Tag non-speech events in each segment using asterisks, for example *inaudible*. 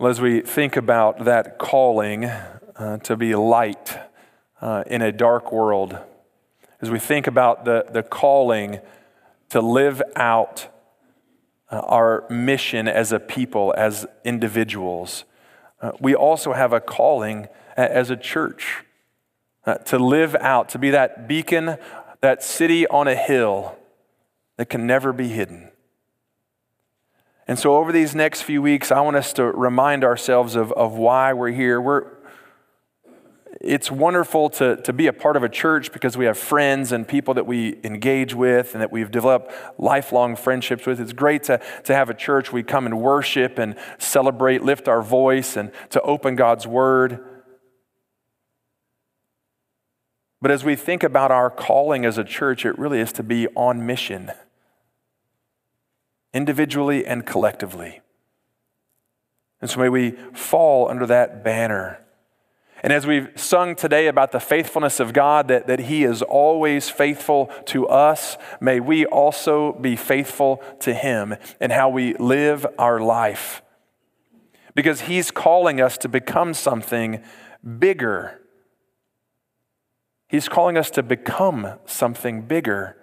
Well, as we think about that calling uh, to be light uh, in a dark world, as we think about the, the calling to live out uh, our mission as a people, as individuals, uh, we also have a calling as a church uh, to live out, to be that beacon, that city on a hill that can never be hidden. And so, over these next few weeks, I want us to remind ourselves of, of why we're here. We're, it's wonderful to, to be a part of a church because we have friends and people that we engage with and that we've developed lifelong friendships with. It's great to, to have a church we come and worship and celebrate, lift our voice, and to open God's Word. But as we think about our calling as a church, it really is to be on mission individually and collectively. And so may we fall under that banner. And as we've sung today about the faithfulness of God, that, that He is always faithful to us, may we also be faithful to Him in how we live our life. Because He's calling us to become something bigger. He's calling us to become something bigger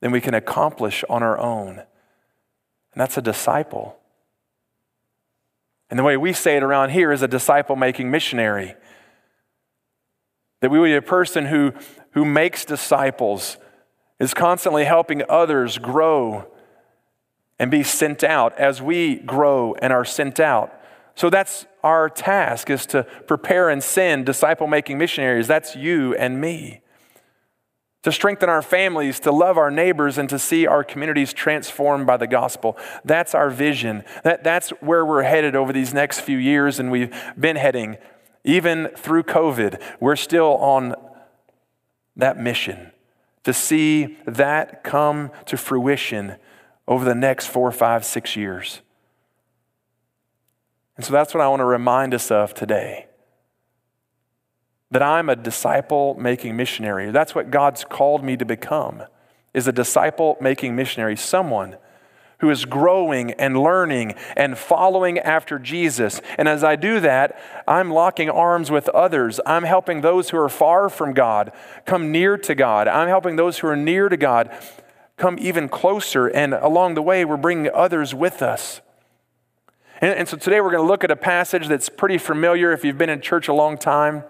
than we can accomplish on our own and that's a disciple. And the way we say it around here is a disciple making missionary. That we would be a person who, who makes disciples, is constantly helping others grow and be sent out as we grow and are sent out. So that's our task is to prepare and send disciple making missionaries. That's you and me to strengthen our families, to love our neighbors, and to see our communities transformed by the gospel. That's our vision. That, that's where we're headed over these next few years, and we've been heading. Even through COVID, we're still on that mission to see that come to fruition over the next four, five, six years. And so that's what I want to remind us of today that I'm a disciple making missionary. That's what God's called me to become. Is a disciple making missionary, someone who is growing and learning and following after Jesus. And as I do that, I'm locking arms with others. I'm helping those who are far from God come near to God. I'm helping those who are near to God come even closer. And along the way, we're bringing others with us. And, and so today we're going to look at a passage that's pretty familiar if you've been in church a long time.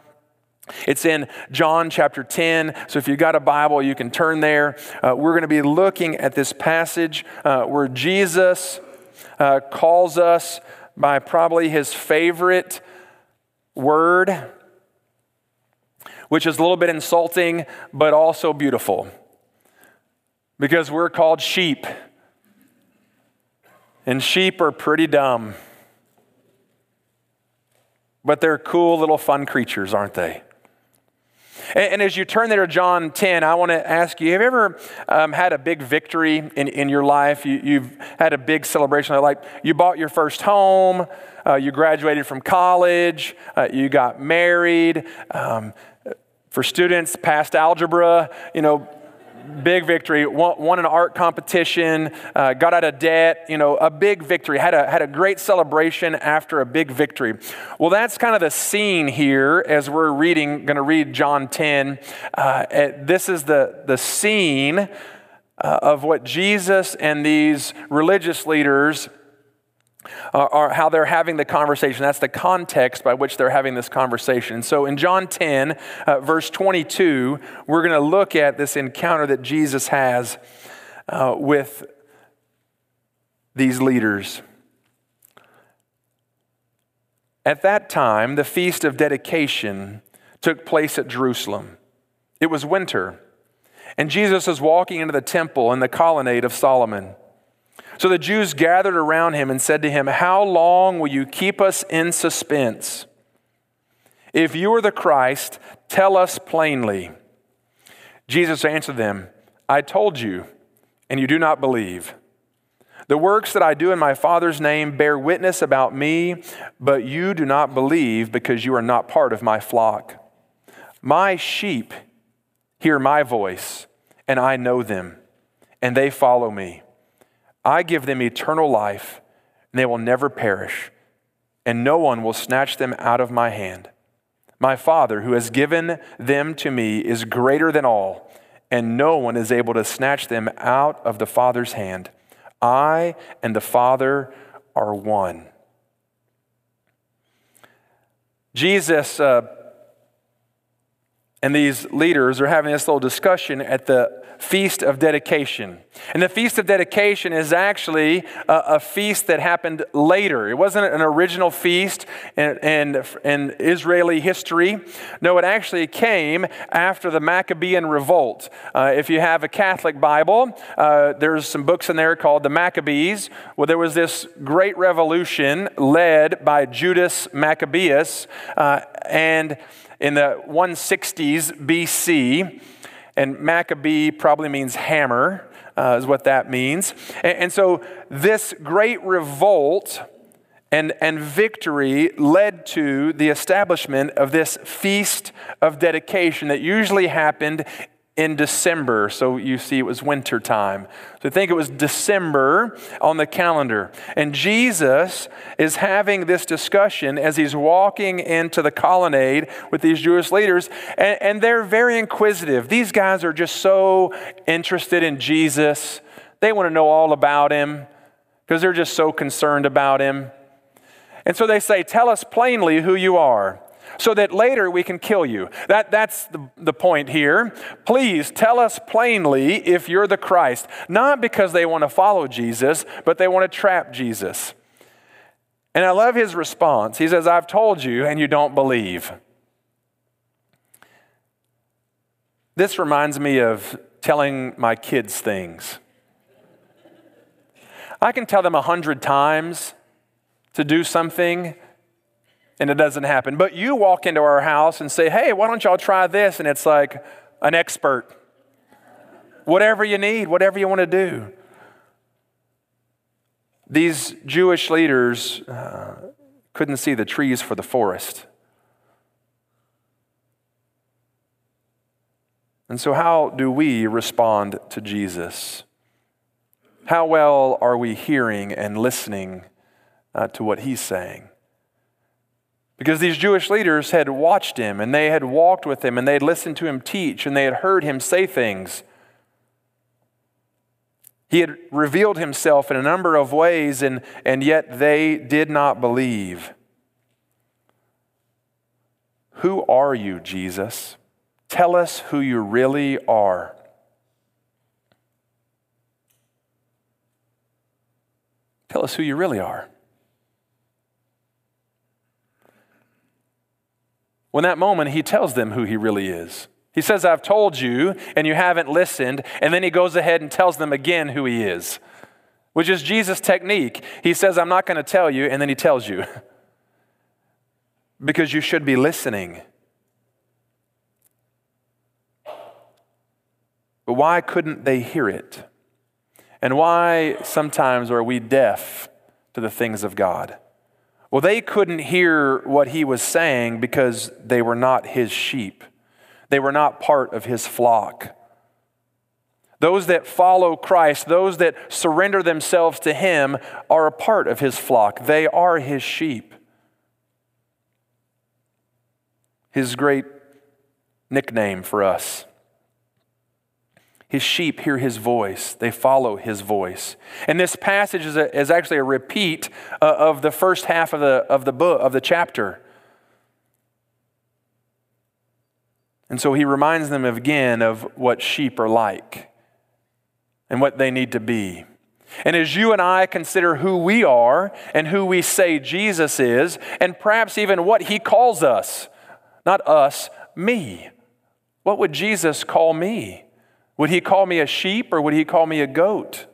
It's in John chapter 10. So if you've got a Bible, you can turn there. Uh, we're going to be looking at this passage uh, where Jesus uh, calls us by probably his favorite word, which is a little bit insulting, but also beautiful. Because we're called sheep. And sheep are pretty dumb. But they're cool little fun creatures, aren't they? And, and, as you turn there to John 10, I want to ask you have you ever um, had a big victory in, in your life? You, have had a big celebration, like you bought your first home, uh, you graduated from college, uh, you got married. Um, for students, passed algebra, you know, big victory, won, won an art competition, uh, got out of debt, you know, a big victory, had a, had a great celebration after a big victory. Well, that's kind of the scene here as we're reading, going to read John 10. Uh, this is the, the scene uh, of what Jesus and these religious leaders are how they're having the conversation. That's the context by which they're having this conversation. So in John 10, uh, verse 22, we're going to look at this encounter that Jesus has uh, with these leaders. At that time, the feast of dedication took place at Jerusalem. It was winter, and Jesus was walking into the temple in the colonnade of Solomon. So the Jews gathered around him and said to him, How long will you keep us in suspense? If you are the Christ, tell us plainly. Jesus answered them, I told you, and you do not believe. The works that I do in my Father's name bear witness about me, but you do not believe because you are not part of my flock. My sheep hear my voice, and I know them, and they follow me. I give them eternal life, and they will never perish, and no one will snatch them out of my hand. My Father, who has given them to me, is greater than all, and no one is able to snatch them out of the Father's hand. I and the Father are one. Jesus uh, and these leaders are having this little discussion at the Feast of Dedication. And the Feast of Dedication is actually a, a feast that happened later. It wasn't an original feast in, in, in, Israeli history. No, it actually came after the Maccabean revolt. Uh, if you have a Catholic Bible, uh, there's some books in there called the Maccabees. Well, there was this great revolution led by Judas Maccabeus, uh, and in the 160s BC, and Maccabee probably means hammer, uh, is what that means. And, and so this great revolt and, and victory led to the establishment of this feast of dedication that usually happened in December. So you see, it was winter time. So I think it was December on the calendar. And Jesus is having this discussion as he's walking into the colonnade with these Jewish leaders, and, and they're very inquisitive. These guys are just so interested in Jesus. They want to know all about him because they're just so concerned about him. And so they say, Tell us plainly who you are so that later we can kill you. That, that's the, the point here. Please tell us plainly if you're the Christ, not because they want to follow Jesus, but they want to trap Jesus. And I love his response. He says, I've told you, and you don't believe. This reminds me of telling my kids things. I can tell them a hundred times to do something, and it doesn't happen. But you walk into our house and say, hey, why don't y'all try this? And it's like an expert. Whatever you need, whatever you want to do. These Jewish leaders uh, couldn't see the trees for the forest. And so, how do we respond to Jesus? How well are we hearing and listening uh, to what he's saying? Because these Jewish leaders had watched him and they had walked with him and they had listened to him teach and they had heard him say things. He had revealed himself in a number of ways and, and yet they did not believe. Who are you, Jesus? Tell us who you really are. Tell us who you really are. When that moment, he tells them who he really is. He says, I've told you, and you haven't listened. And then he goes ahead and tells them again who he is, which is Jesus' technique. He says, I'm not going to tell you, and then he tells you. *laughs* because you should be listening. But why couldn't they hear it? And why sometimes are we deaf to the things of God? Well, they couldn't hear what he was saying because they were not his sheep. They were not part of his flock. Those that follow Christ, those that surrender themselves to him, are a part of his flock. They are his sheep. His great nickname for us his sheep hear his voice, they follow his voice. And this passage is, a, is actually a repeat uh, of the first half of the, of the book, of the chapter. And so he reminds them again of what sheep are like and what they need to be. And as you and I consider who we are and who we say Jesus is, and perhaps even what he calls us, not us, me, what would Jesus call me? Would he call me a sheep or would he call me a goat?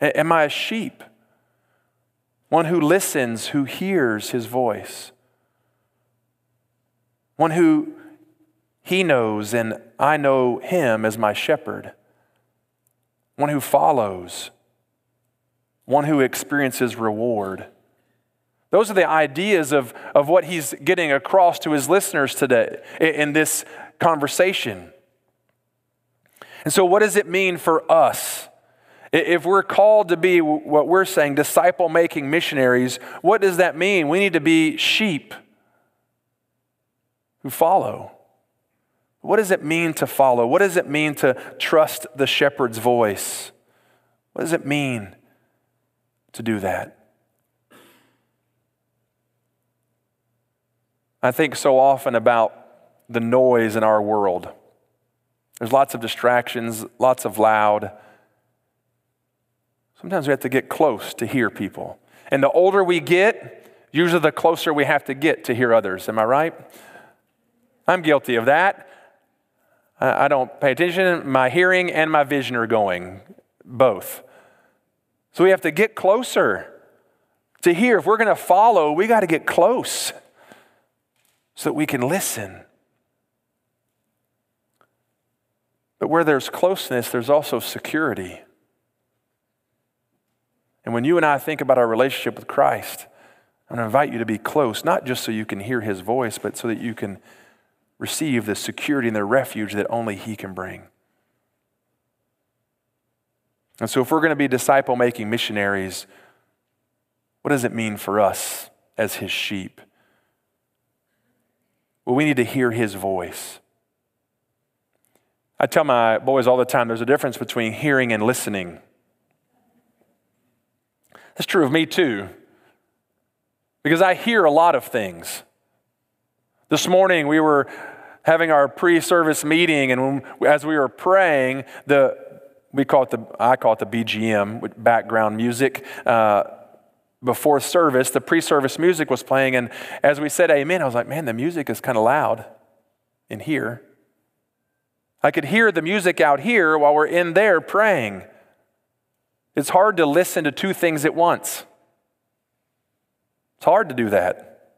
Am I a sheep? One who listens, who hears his voice. One who he knows and I know him as my shepherd. One who follows. One who experiences reward. Those are the ideas of, of what he's getting across to his listeners today in this conversation. And so, what does it mean for us If we're called to be what we're saying, disciple making missionaries, what does that mean? We need to be sheep who follow. What does it mean to follow? What does it mean to trust the shepherd's voice? What does it mean to do that? I think so often about the noise in our world. There's lots of distractions, lots of loud. Sometimes we have to get close to hear people. And the older we get, usually the closer we have to get to hear others. Am I right? I'm guilty of that. I don't pay attention. My hearing and my vision are going, both. So we have to get closer to hear. If we're going to follow, we got to get close so that we can listen. But where there's closeness, there's also security. And when you and I think about our relationship with Christ, I'm going to invite you to be close, not just so you can hear his voice, but so that you can receive the security and the refuge that only he can bring. And so, if we're going to be disciple making missionaries, what does it mean for us as his sheep? Well, we need to hear his voice. I tell my boys all the time there's a difference between hearing and listening. That's true of me too, because I hear a lot of things. This morning we were having our pre-service meeting, and as we were praying, the we call it the I call it the BGM, background music. Uh, before service, the pre-service music was playing, and as we said Amen, I was like, man, the music is kind of loud in here. I could hear the music out here while we're in there praying. It's hard to listen to two things at once. It's hard to do that.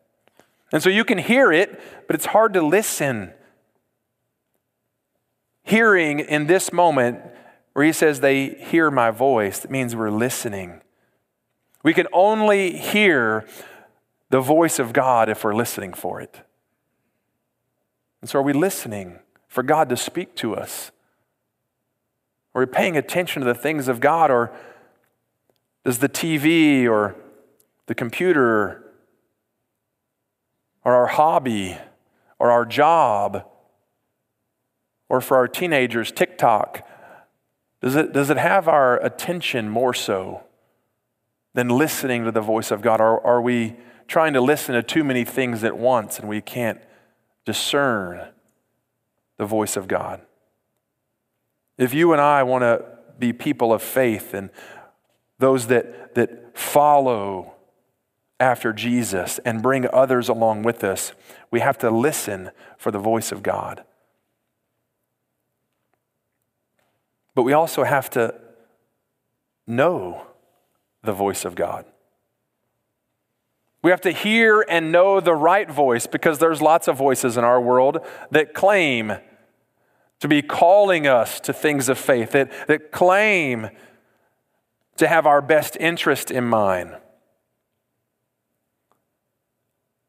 And so you can hear it, but it's hard to listen. Hearing in this moment, where he says they hear my voice, it means we're listening. We can only hear the voice of God if we're listening for it. And so, are we listening for God to speak to us? Are we paying attention to the things of God, or does the TV or the computer or our hobby or our job or for our teenagers, TikTok, does it, does it have our attention more so than listening to the voice of God? Or are we trying to listen to too many things at once and we can't discern the voice of God? If you and I want to be people of faith and those that, that follow after Jesus and bring others along with us, we have to listen for the voice of God. But we also have to know the voice of God. We have to hear and know the right voice because there's lots of voices in our world that claim to be calling us to things of faith, that, that claim to have our best interest in mind.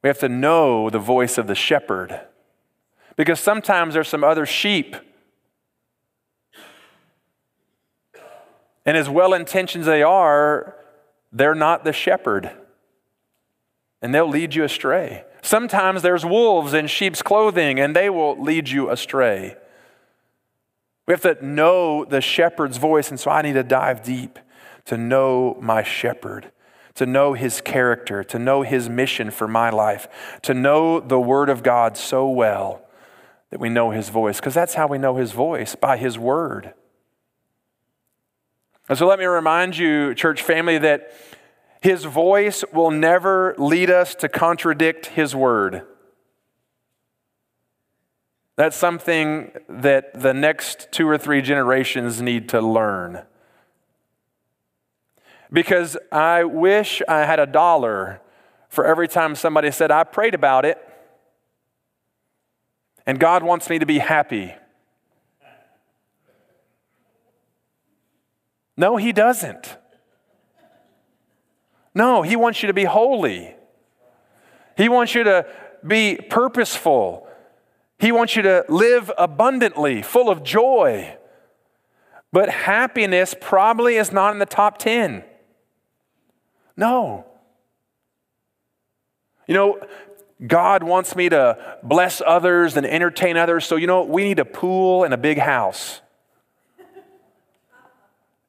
We have to know the voice of the shepherd because sometimes there's some other sheep And as well intentioned as they are, they're not the shepherd. And they'll lead you astray. Sometimes there's wolves in sheep's clothing, and they will lead you astray. We have to know the shepherd's voice, and so I need to dive deep to know my shepherd, to know his character, to know his mission for my life, to know the word of God so well that we know his voice, because that's how we know his voice by his word. And so let me remind you, church family, that his voice will never lead us to contradict his word. That's something that the next two or three generations need to learn. Because I wish I had a dollar for every time somebody said, I prayed about it, and God wants me to be happy. No, He doesn't. No, He wants you to be holy. He wants you to be purposeful. He wants you to live abundantly, full of joy. But happiness probably is not in the top 10. No. You know, God wants me to bless others and entertain others, so you know, we need a pool and a big house.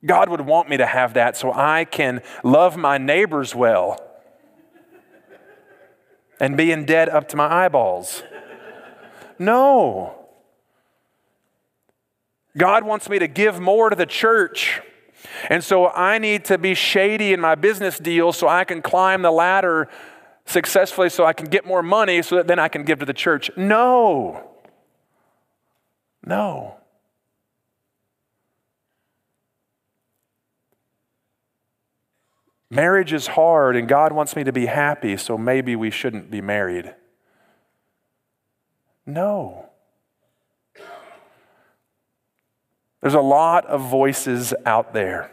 God would want me to have that so I can love my neighbors well and be in debt up to my eyeballs. No. God wants me to give more to the church. And so I need to be shady in my business deals so I can climb the ladder successfully so I can get more money so that then I can give to the church. No. No. Marriage is hard and God wants me to be happy, so maybe we shouldn't be married. No. There's a lot of voices out there.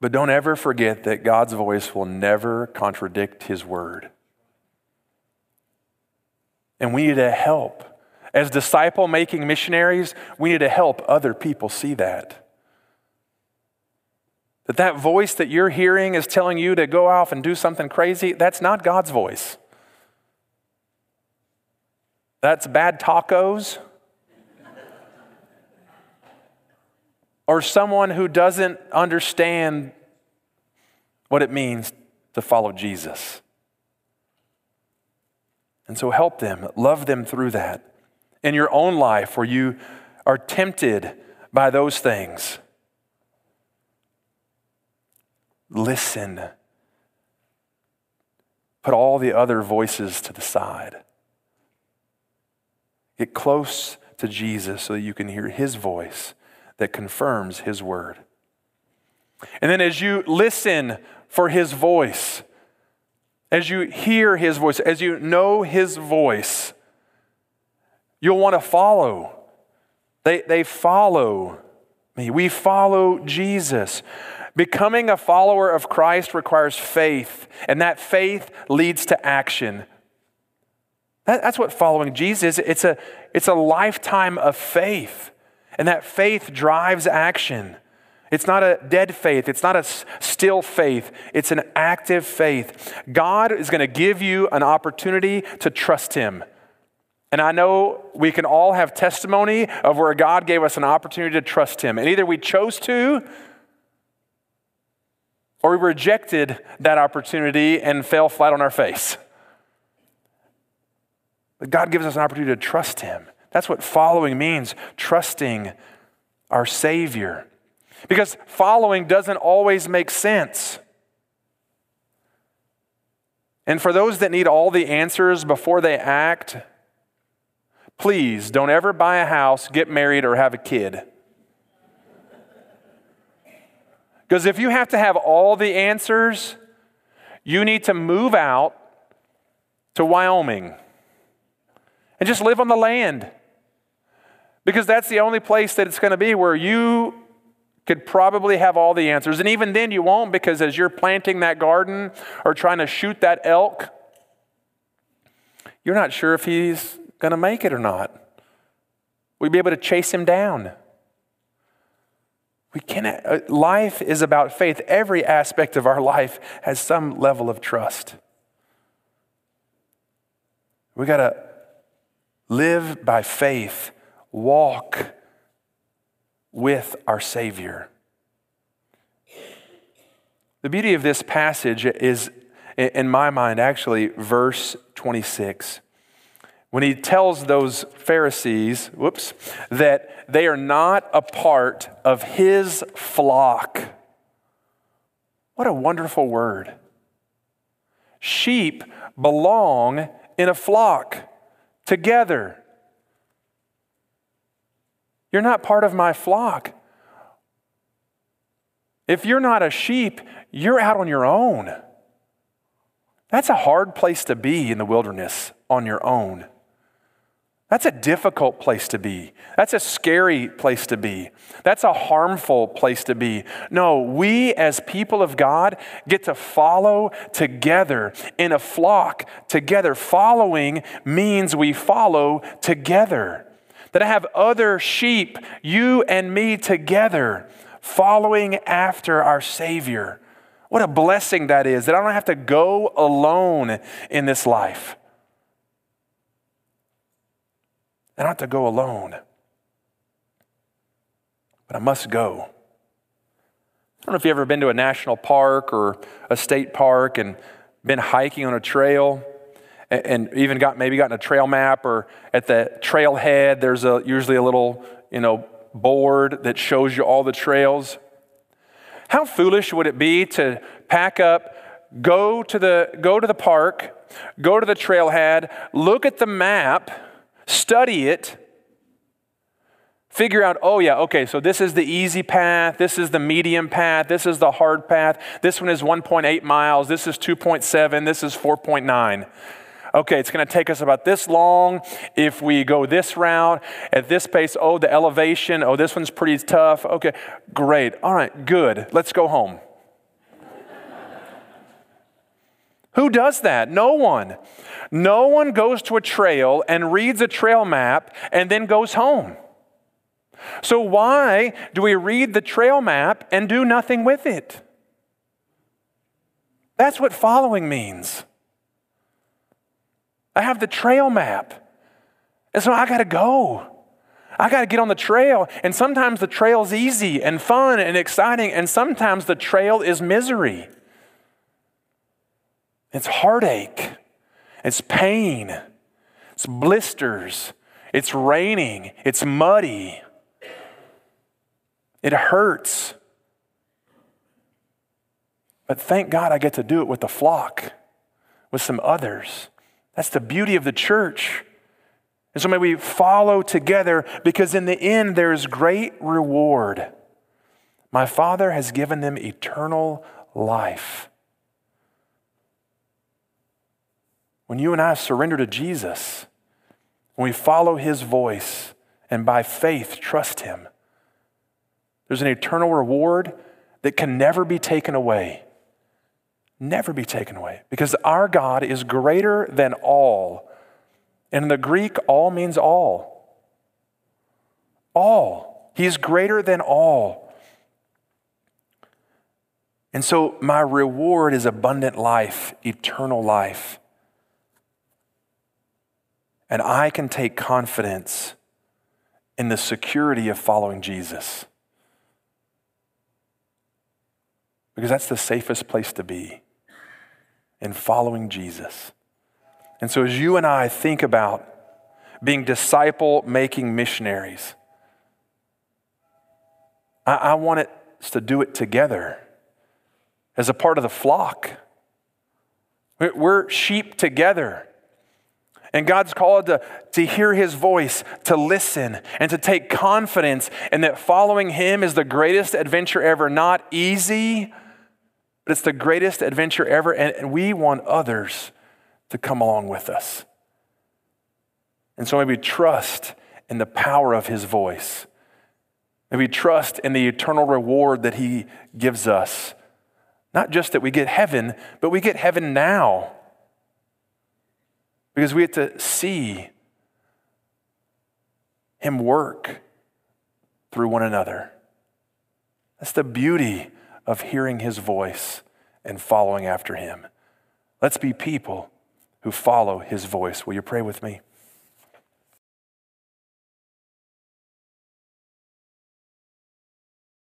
But don't ever forget that God's voice will never contradict His word. And we need to help. As disciple making missionaries, we need to help other people see that. That that voice that you're hearing is telling you to go off and do something crazy, that's not God's voice. That's bad tacos. or someone who doesn't understand what it means to follow Jesus. And so help them, love them through that. In your own life, where you are tempted by those things, listen. Put all the other voices to the side. Get close to Jesus so you can hear his voice that confirms his word. And then as you listen for his voice, as you hear his voice, as you know his voice, you'll want to follow. They, they follow me. We follow Jesus. Becoming a follower of Christ requires faith, and that faith leads to action. That, that's what following Jesus is. It's a, it's a lifetime of faith, and that faith drives action. It's not a dead faith. It's not a still faith. It's an active faith. God is going to give you an opportunity to trust Him. And I know we can all have testimony of where God gave us an opportunity to trust Him. And either we chose to or we rejected that opportunity and fell flat on our face. But God gives us an opportunity to trust Him. That's what following means trusting our Savior. Because following doesn't always make sense. And for those that need all the answers before they act, please don't ever buy a house, get married, or have a kid. Because if you have to have all the answers, you need to move out to Wyoming and just live on the land. Because that's the only place that it's going to be where you could probably have all the answers. And even then, you won't, because as you're planting that garden or trying to shoot that elk, you're not sure if he's going to make it or not. We'd be able to chase him down. We can uh, life is about faith. Every aspect of our life has some level of trust. We got to live by faith, walk with our Savior. The beauty of this passage is, in my mind, actually, verse 26. When he tells those Pharisees, whoops, that they are not a part of his flock. What a wonderful word. Sheep belong in a flock together. You're not part of my flock. If you're not a sheep, you're out on your own. That's a hard place to be in the wilderness on your own. That's a difficult place to be. That's a scary place to be. That's a harmful place to be. No, we as people of God get to follow together in a flock together. Following means we follow together. that I have other sheep, you and me together, following after our Savior. What a blessing that is, that I don't have to go alone in this life. I don't have to go alone, but I must go. I don't know if you've ever been to a national park or a state park and been hiking on a trail and even got maybe gotten a trail map or at the trailhead there's a usually a little you know board that shows you all the trails how foolish would it be to pack up go to the go to the park go to the trailhead look at the map study it figure out oh yeah okay so this is the easy path this is the medium path this is the hard path this one is 1.8 miles this is 2.7 this is 4.9 okay, it's going to take us about this long if we go this route at this pace. Oh, the elevation. Oh, this one's pretty tough. Okay, great. All right, good. Let's go home. Who does that? No one. No one goes to a trail and reads a trail map and then goes home. So, why do we read the trail map and do nothing with it? That's what following means. I have the trail map. And so I got to go. I got to get on the trail. And sometimes the trail is easy and fun and exciting, and sometimes the trail is misery. It's heartache, it's pain, it's blisters, it's raining, it's muddy, it hurts. But thank God I get to do it with the flock, with some others. That's the beauty of the church. And so may we follow together because in the end there is great reward. My Father has given them eternal life. When you and I surrender to Jesus, when we follow his voice and by faith trust him, there's an eternal reward that can never be taken away never be taken away because our God is greater than all. And in the Greek, all means all. All. He's greater than all. And so my reward is abundant life, eternal life. And I can take confidence in the security of following Jesus. Because that's the safest place to be in following Jesus. And so, as you and I think about being disciple making missionaries, I, I want us to do it together as a part of the flock. We're sheep together. And God's called to, to hear his voice, to listen, and to take confidence in that following him is the greatest adventure ever. Not easy, but it's the greatest adventure ever, and we want others to come along with us. And so maybe trust in the power of his voice. Maybe trust in the eternal reward that he gives us. Not just that we get heaven, but we get heaven now. Because we get to see him work through one another. That's the beauty of hearing his voice and following after him. Let's be people who follow his voice. Will you pray with me?